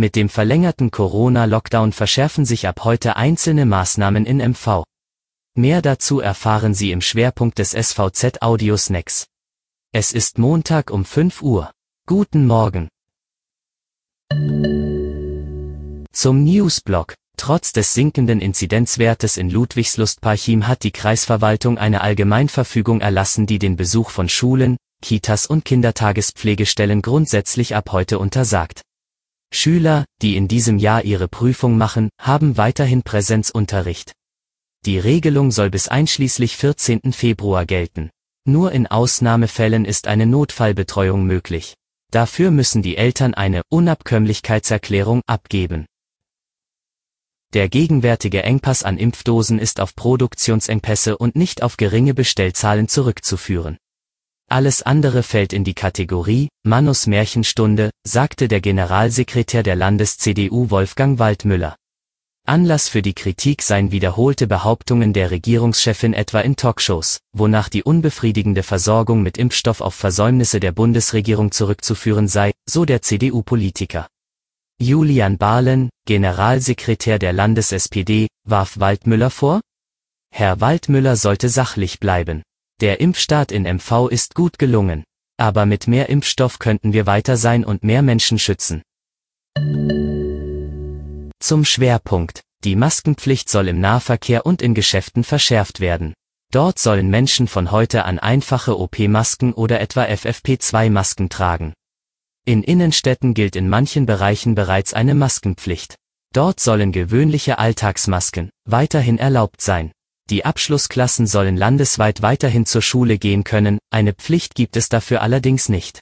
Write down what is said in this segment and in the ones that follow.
Mit dem verlängerten Corona-Lockdown verschärfen sich ab heute einzelne Maßnahmen in MV. Mehr dazu erfahren Sie im Schwerpunkt des SVZ Audio Snacks. Es ist Montag um 5 Uhr. Guten Morgen. Zum Newsblog. Trotz des sinkenden Inzidenzwertes in Ludwigslust-Parchim hat die Kreisverwaltung eine Allgemeinverfügung erlassen, die den Besuch von Schulen, Kitas und Kindertagespflegestellen grundsätzlich ab heute untersagt. Schüler, die in diesem Jahr ihre Prüfung machen, haben weiterhin Präsenzunterricht. Die Regelung soll bis einschließlich 14. Februar gelten. Nur in Ausnahmefällen ist eine Notfallbetreuung möglich. Dafür müssen die Eltern eine Unabkömmlichkeitserklärung abgeben. Der gegenwärtige Engpass an Impfdosen ist auf Produktionsengpässe und nicht auf geringe Bestellzahlen zurückzuführen. Alles andere fällt in die Kategorie Mannus Märchenstunde, sagte der Generalsekretär der Landes-CDU Wolfgang Waldmüller. Anlass für die Kritik seien wiederholte Behauptungen der Regierungschefin etwa in Talkshows, wonach die unbefriedigende Versorgung mit Impfstoff auf Versäumnisse der Bundesregierung zurückzuführen sei, so der CDU-Politiker. Julian Barlen, Generalsekretär der Landes-SPD, warf Waldmüller vor? Herr Waldmüller sollte sachlich bleiben. Der Impfstart in MV ist gut gelungen. Aber mit mehr Impfstoff könnten wir weiter sein und mehr Menschen schützen. Zum Schwerpunkt. Die Maskenpflicht soll im Nahverkehr und in Geschäften verschärft werden. Dort sollen Menschen von heute an einfache OP-Masken oder etwa FFP2-Masken tragen. In Innenstädten gilt in manchen Bereichen bereits eine Maskenpflicht. Dort sollen gewöhnliche Alltagsmasken weiterhin erlaubt sein. Die Abschlussklassen sollen landesweit weiterhin zur Schule gehen können, eine Pflicht gibt es dafür allerdings nicht.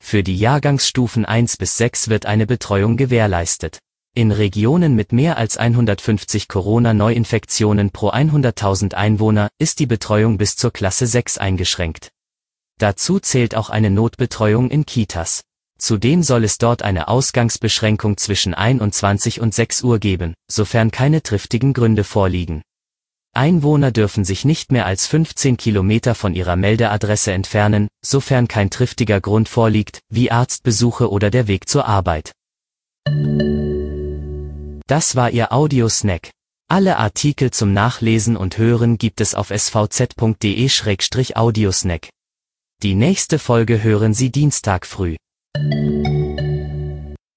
Für die Jahrgangsstufen 1 bis 6 wird eine Betreuung gewährleistet. In Regionen mit mehr als 150 Corona-Neuinfektionen pro 100.000 Einwohner ist die Betreuung bis zur Klasse 6 eingeschränkt. Dazu zählt auch eine Notbetreuung in Kitas. Zudem soll es dort eine Ausgangsbeschränkung zwischen 21 und 6 Uhr geben, sofern keine triftigen Gründe vorliegen. Einwohner dürfen sich nicht mehr als 15 Kilometer von ihrer Meldeadresse entfernen, sofern kein triftiger Grund vorliegt, wie Arztbesuche oder der Weg zur Arbeit. Das war Ihr Audiosnack. Alle Artikel zum Nachlesen und Hören gibt es auf svz.de-audiosnack. Die nächste Folge hören Sie Dienstag früh.